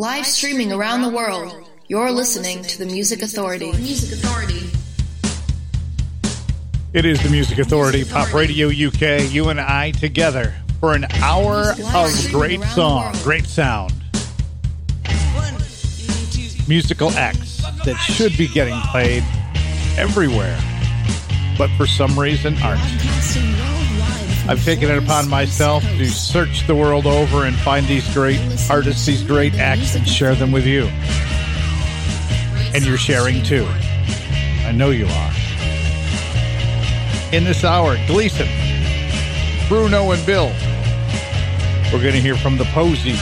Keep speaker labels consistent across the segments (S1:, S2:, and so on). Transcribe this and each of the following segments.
S1: Live streaming around the world, you're listening to the Music Authority. Music Authority.
S2: It is the Music Authority, Pop Radio UK, you and I together for an hour of great song, great sound. Musical acts that should be getting played everywhere, but for some reason aren't. I've taken it upon myself to search the world over and find these great artists, these great acts, and share them with you. And you're sharing too. I know you are. In this hour, Gleason, Bruno, and Bill. We're going to hear from the Posies,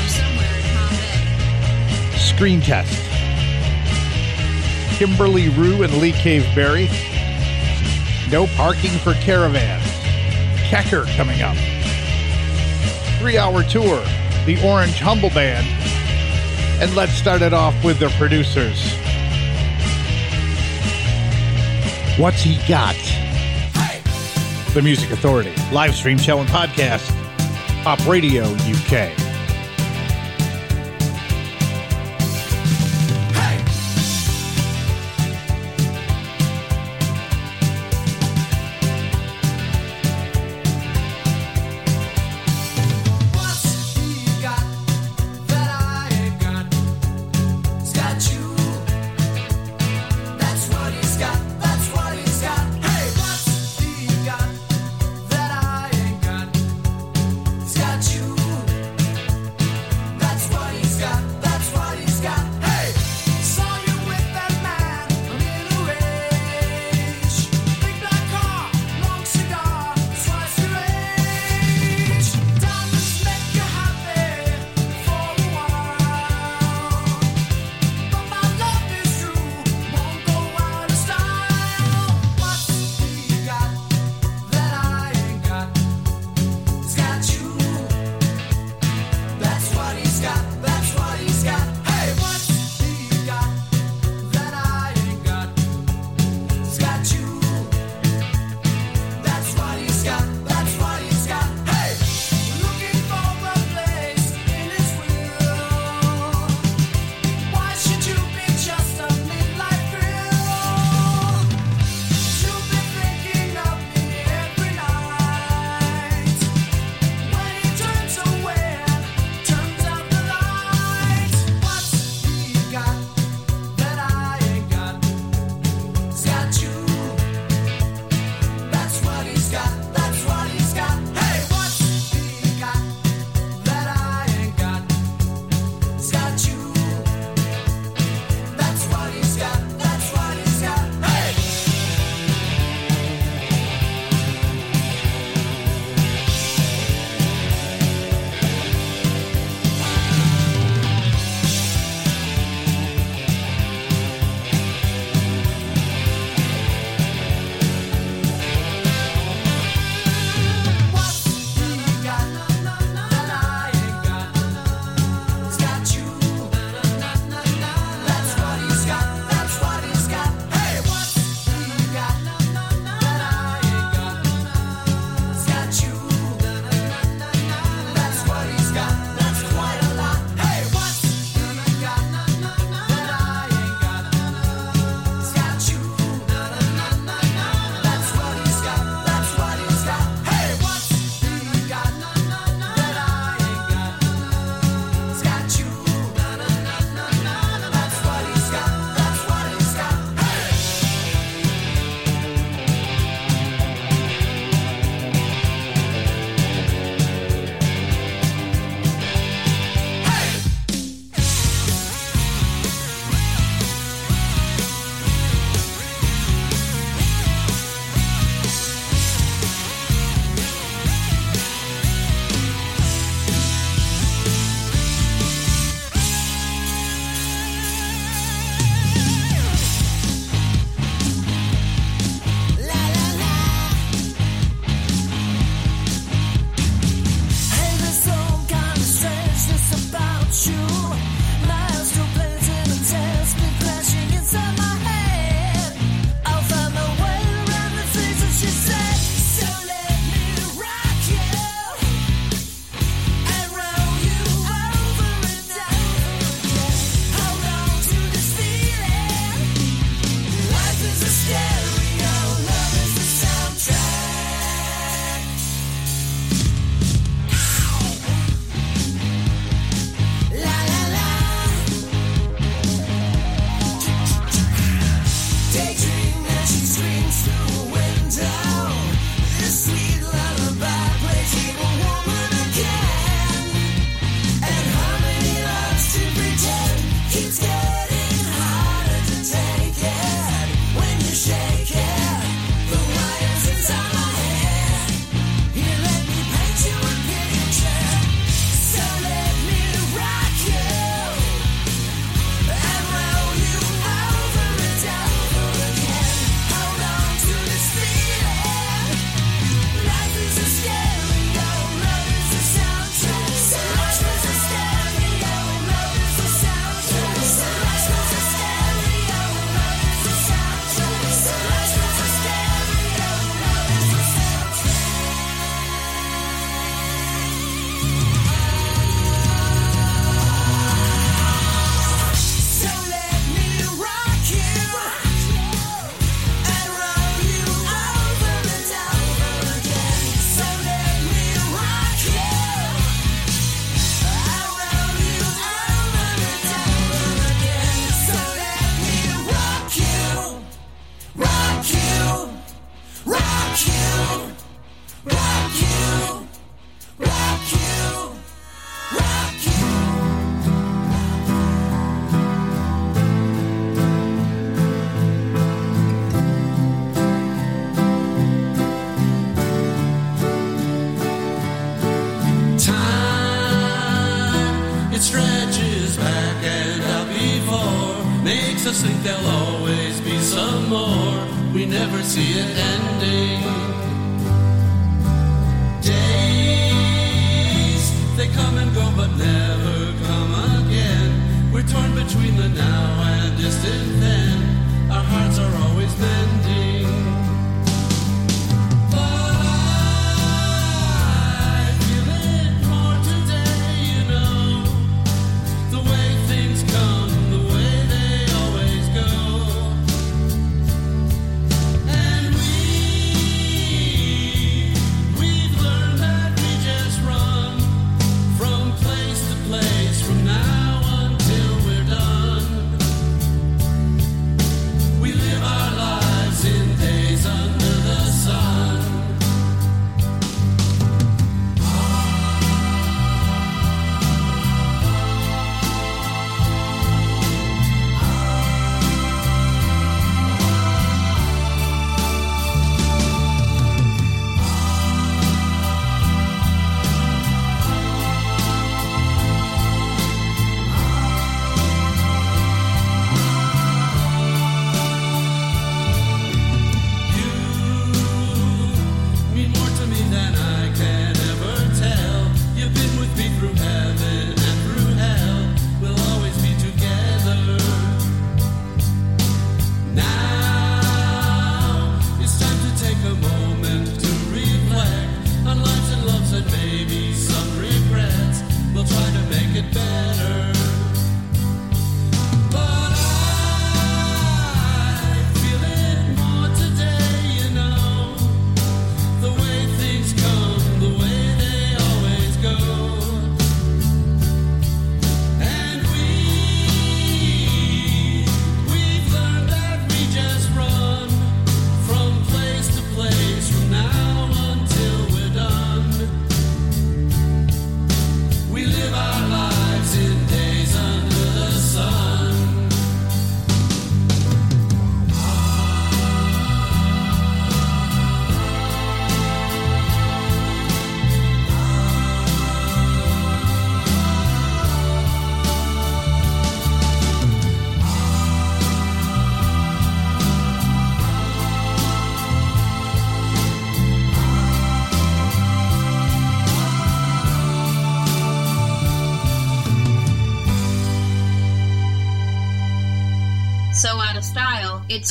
S2: Screen Test, Kimberley Rew and Lee Cave Berry. No parking for caravans. Kecker coming up. Three hour tour, the Orange Humble Band. And let's start it off with the producers. What's he got? The Music Authority, live stream show and podcast, Pop Radio UK.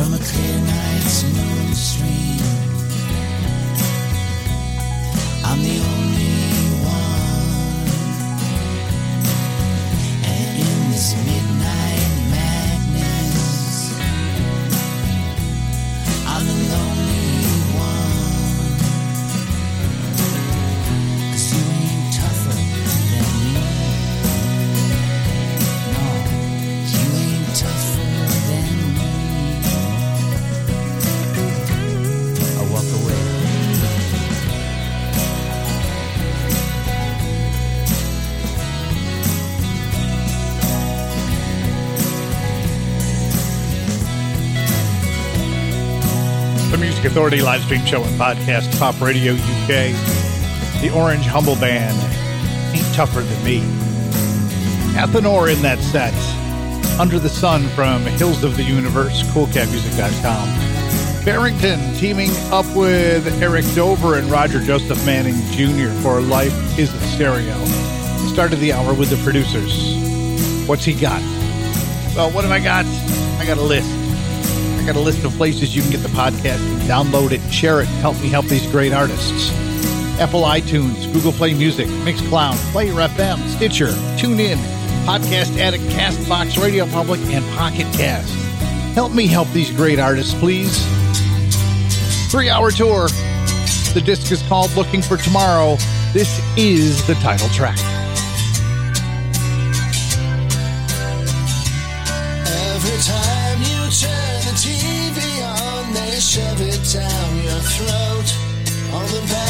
S3: From a clear night's moon stream,
S2: Authority live stream show and podcast, Pop Radio UK. The Orange Humble Band, Ain't Tougher Than Me. Athenor in that set. Under the Sun from Hills of the Universe, coolcatmusic.com. Barrington teaming up with Eric Dover and Roger Joseph Manning Jr. for Life is a Stereo. Started the hour with the producers. What's he got? Well, what have I got? I got a list. I got a list of places you can get the podcast. Download it, share it, help me help these great artists. Apple iTunes, Google Play Music, Mixcloud, Player FM, Stitcher, TuneIn, Podcast Addict, Castbox, Radio Public, and Pocket Cast. Help me help these great artists, please. Three hour tour. The disc is called Looking for Tomorrow. This is the title track.
S4: The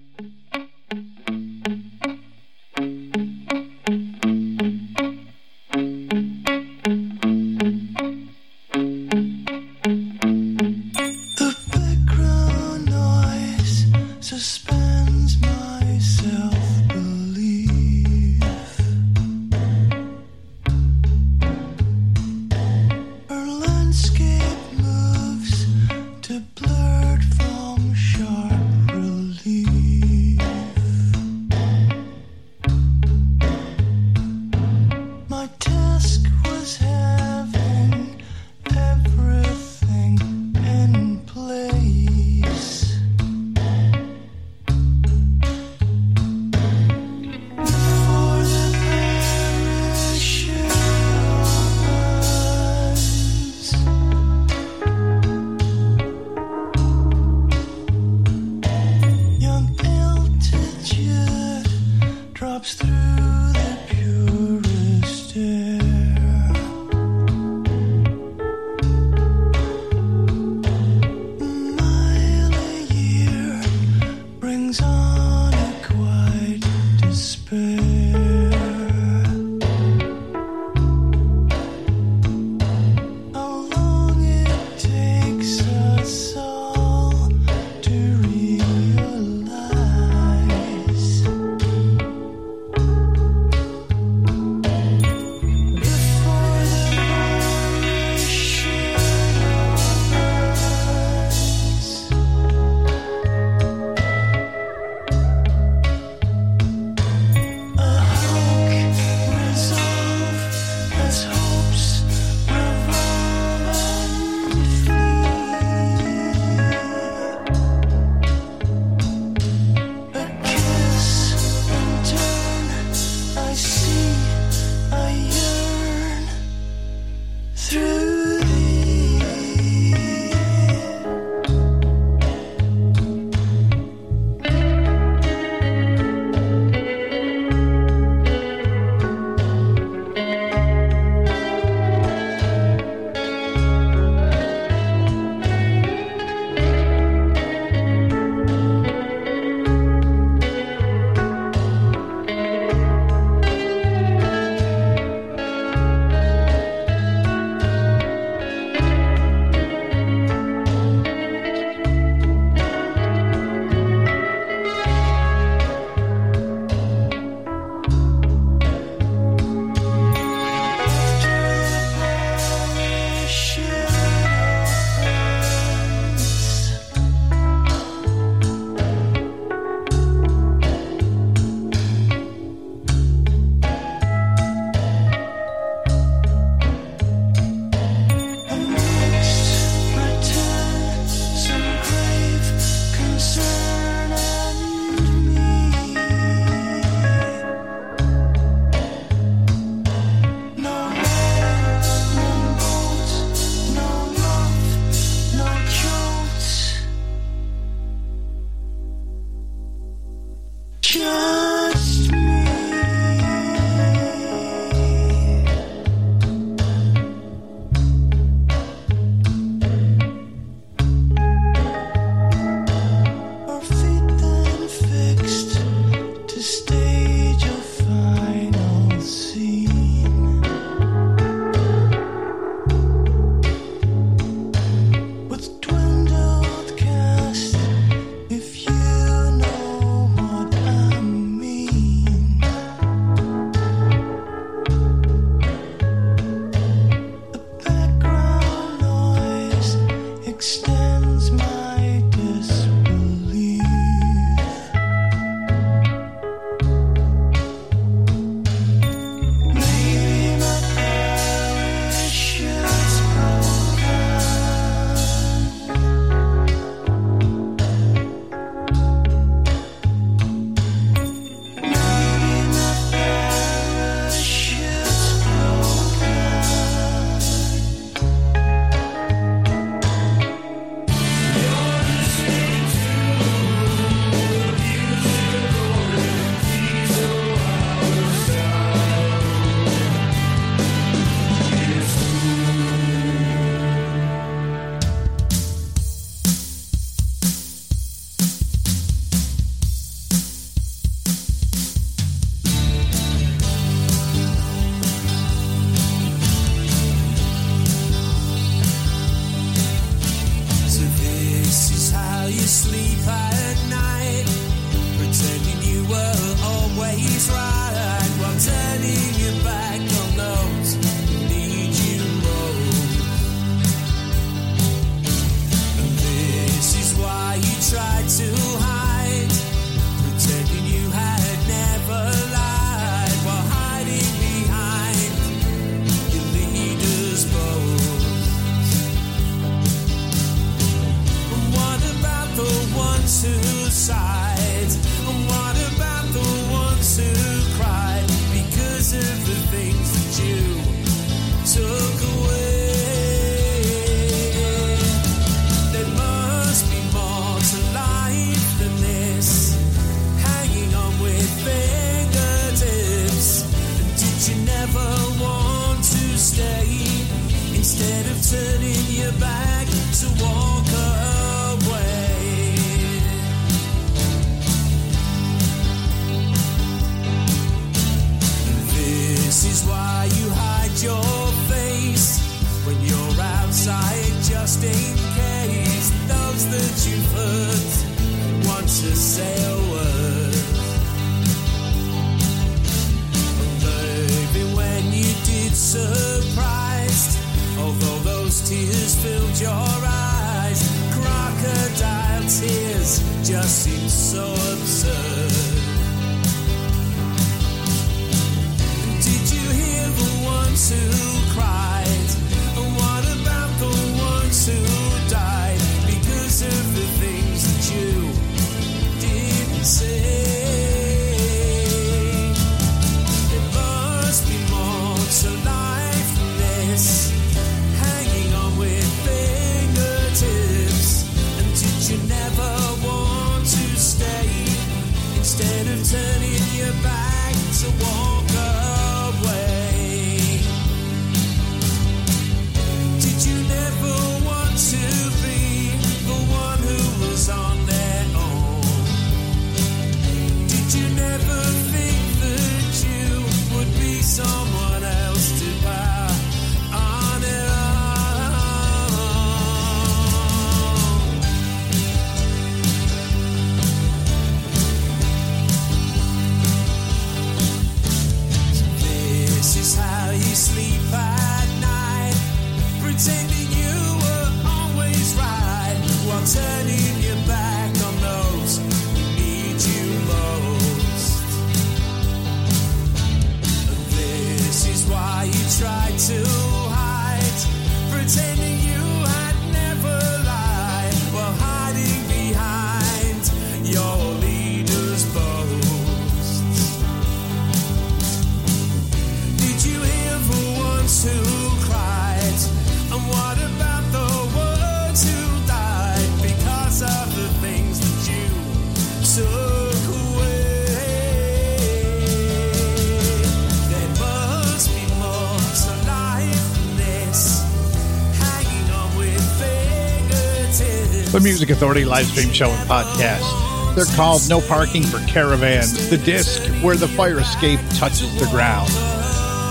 S2: Music Authority live stream show and podcast. They're called No Parking for Caravans, the disc where the fire escape touches the ground.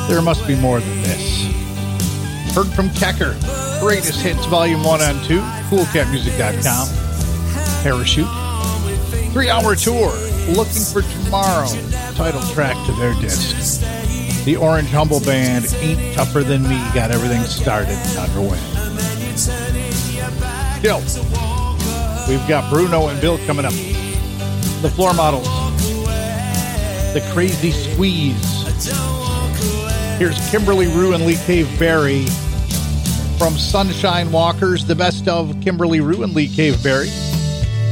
S2: There must be more than this. Heard from Kecker, Greatest Hits Volume 1 and 2, CoolCatMusic.com, Parachute, three hour tour, Looking for Tomorrow, title track to their disc. The Orange Humble Band, Ain't Tougher Than Me, got everything started underway. Yo. We've got Bruno and Bill coming up. The floor models. The crazy squeeze. Here's Kimberley Rew and Lee Cave Berry from Sunshine Walkers, the best of Kimberley Rew and Lee Cave Berry.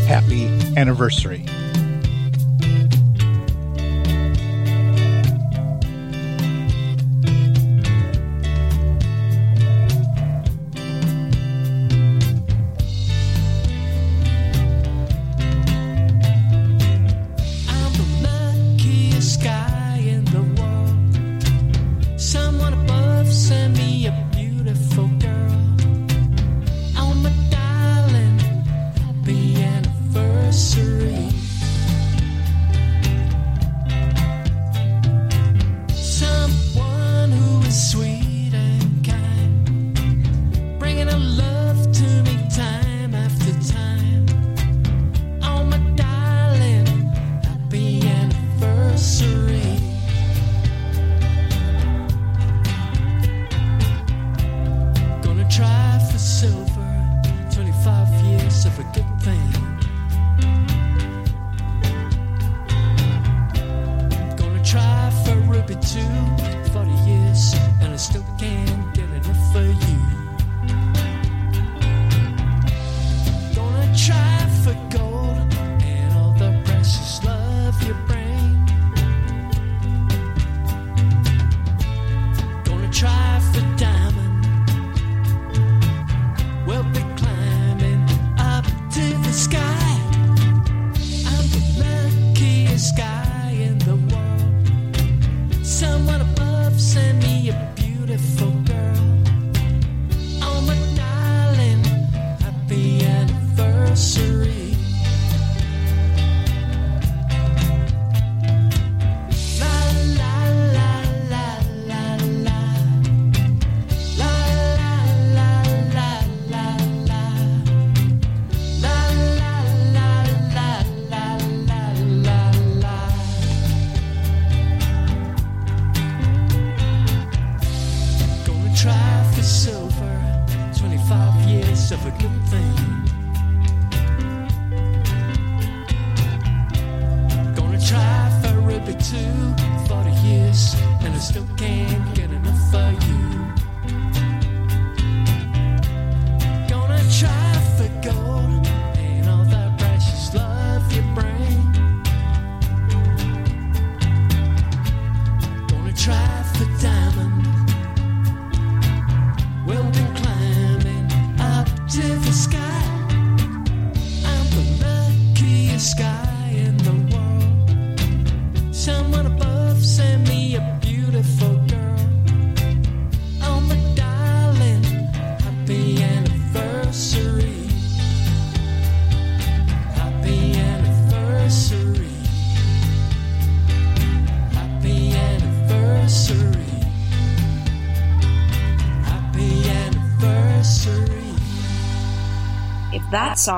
S2: Happy anniversary.
S5: still
S6: can.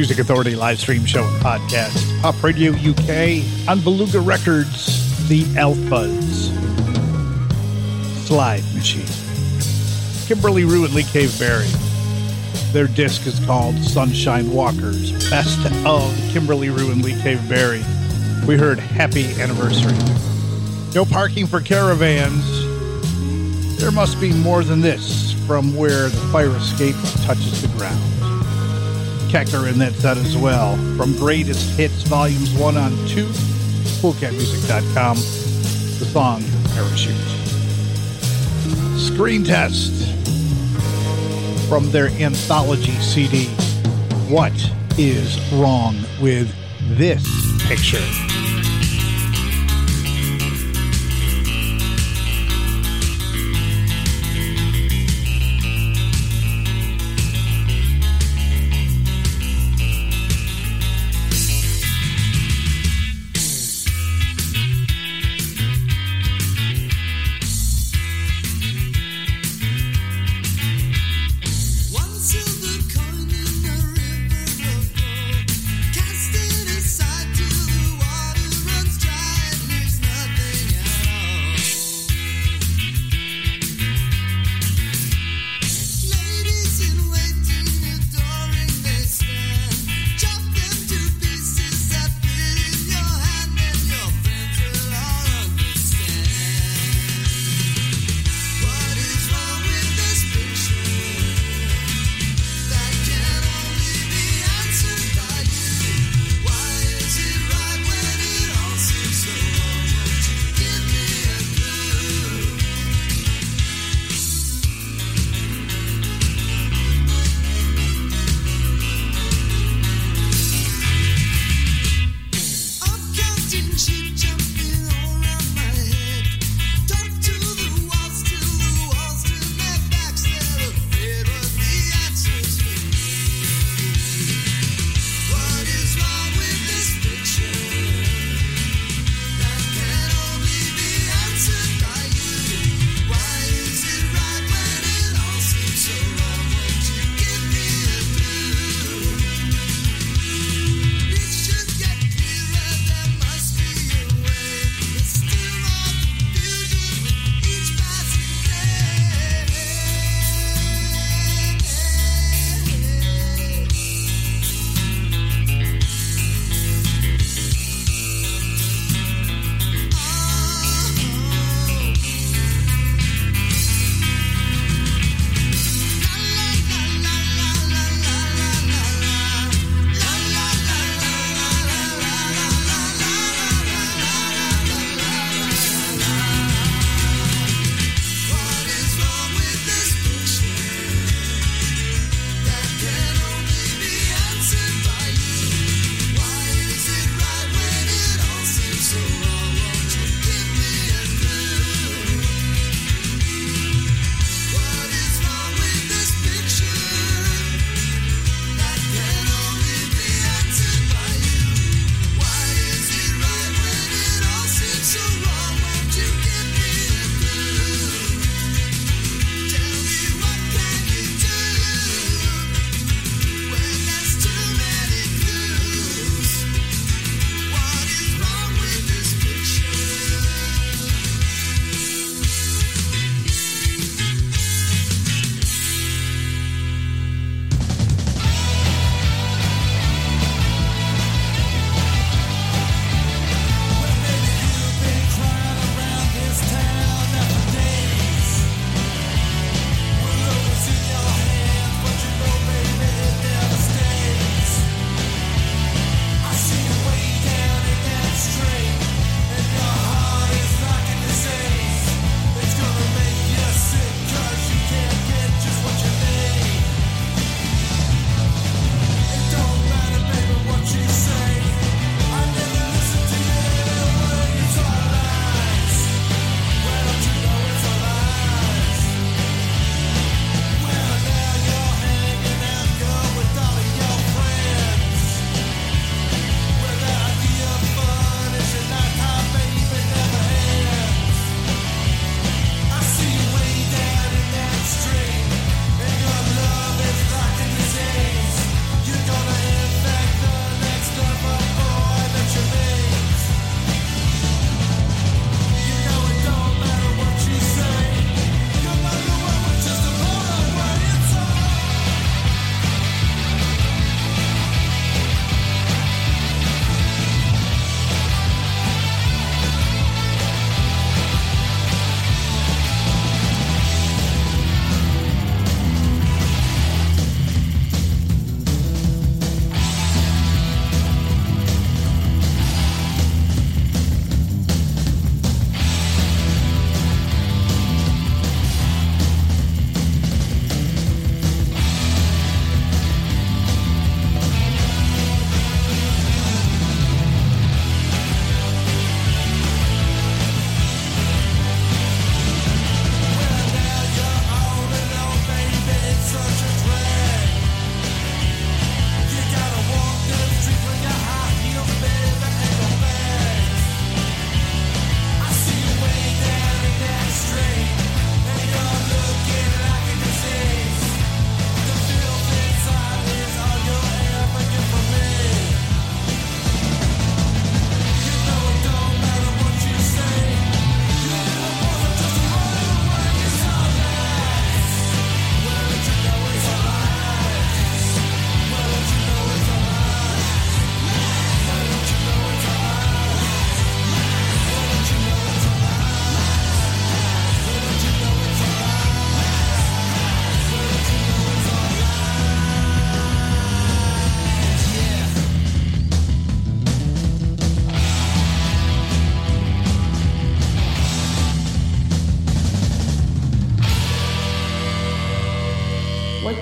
S2: Music Authority live stream show and podcast. Pop Radio UK on Beluga Records, the Alphas. Slide Machine. Kimberley Rew and Lee Cave Berry. Their disc is called Sunshine Walkers. Best of Kimberley Rew and Lee Cave Berry. We heard Happy Anniversary. No parking for caravans. There must be more than this from where the fire escape touches the ground. Kecker in that set as well. From Greatest Hits Volumes 1 on 2, coolcatmusic.com, the song Parachute. Screen Test from their anthology CD, What is Wrong with This Picture?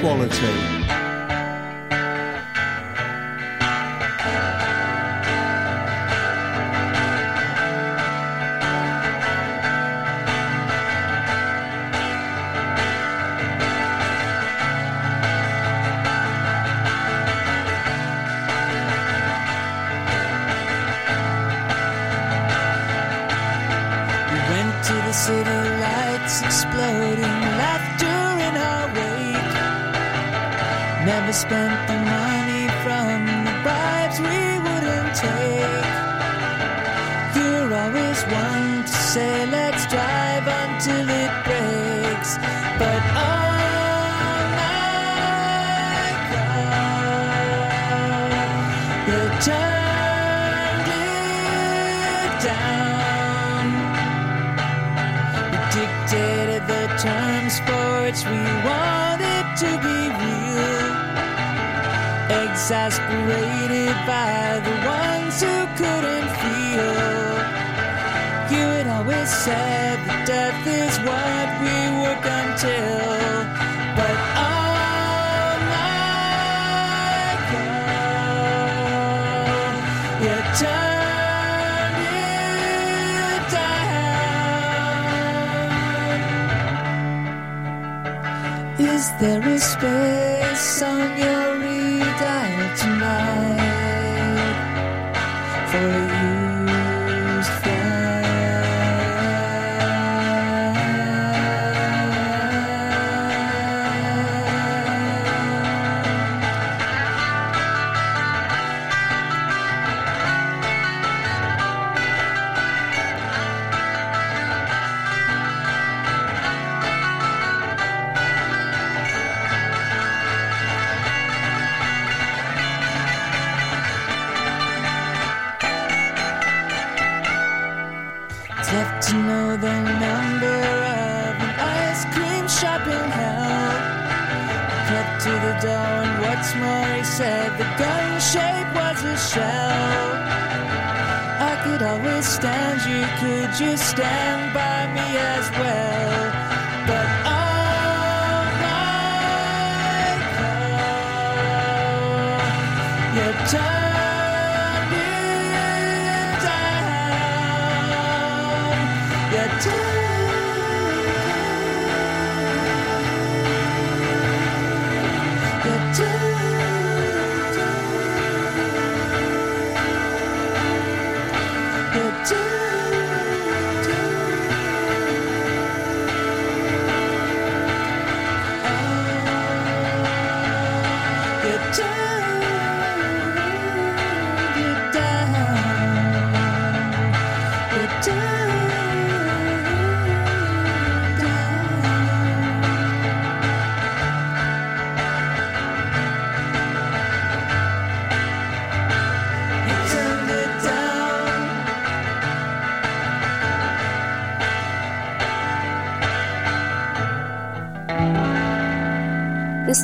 S7: Quality.
S8: down. We dictated the terms for which we wanted to be real. Exasperated by the ones who couldn't feel. You had always said that death is what we work until. Is there a space on your redial tonight could stand you, could you stand by me as well?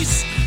S2: nice.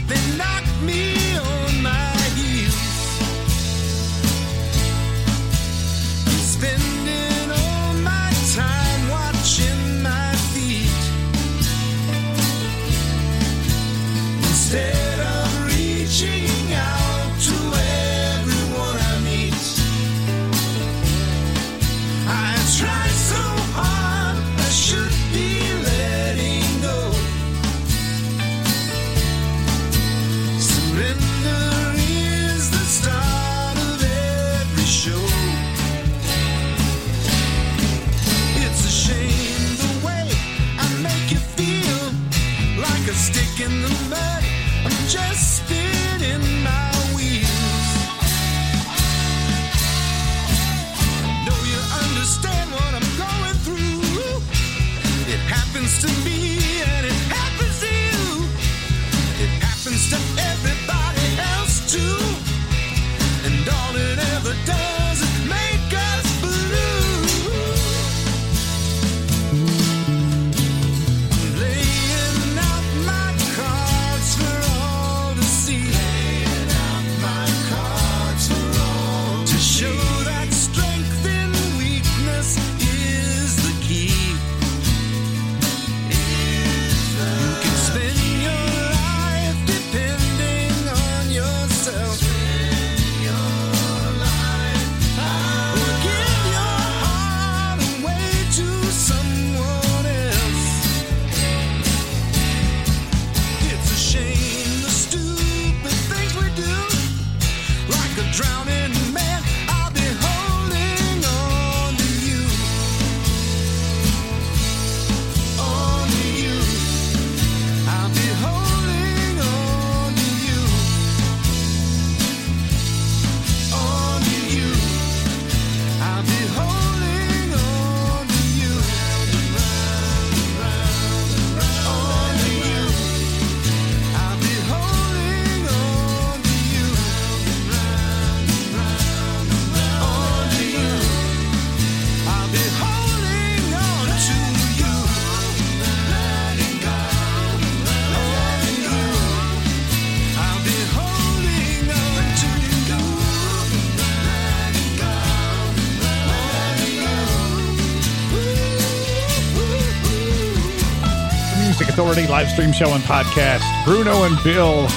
S2: Live stream show and podcast. Bruno and Bill.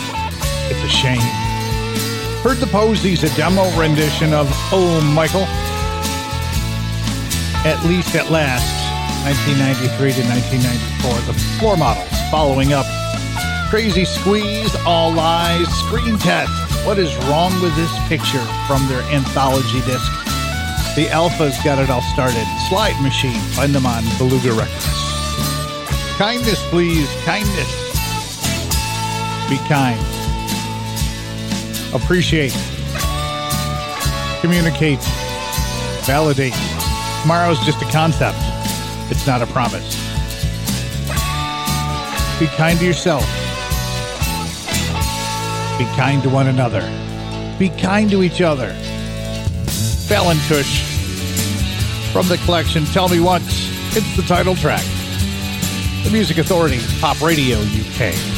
S2: It's a shame. Heard the Posies, a demo rendition of Oh Michael. At least at last, 1993 to 1994. The Floor Models following up. Crazy Squeeze, All Lies, Screen Test. What is wrong with this picture from their anthology disc? The Alphas got it all started. Slide Machine, find them on Beluga Records. Kindness, please. Kindness. Be kind. Appreciate. Communicate. Validate. Tomorrow's just a concept. It's not a promise. Be kind to yourself. Be kind to one another. Be kind to each other. Fallon Tush from the collection Tell Me Once. It's the title track. The Music Authority, Pop Radio UK.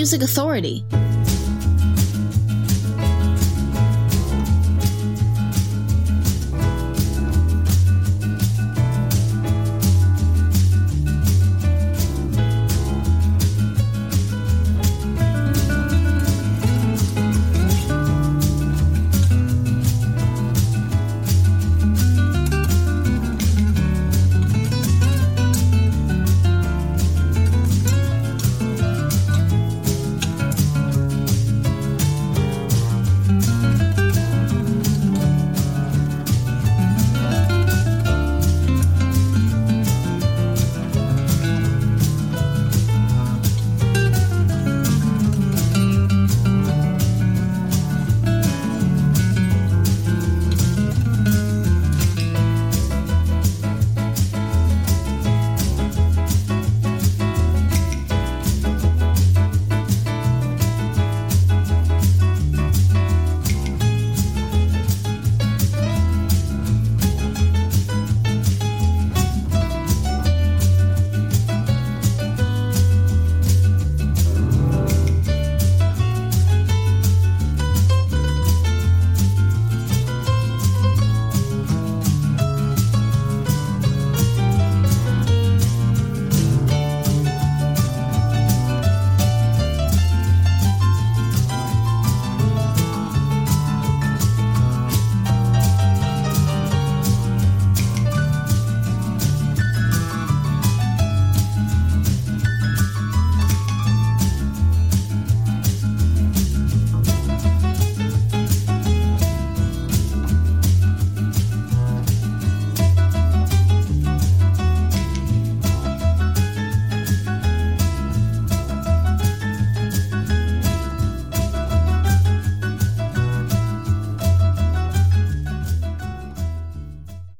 S9: Music Authority,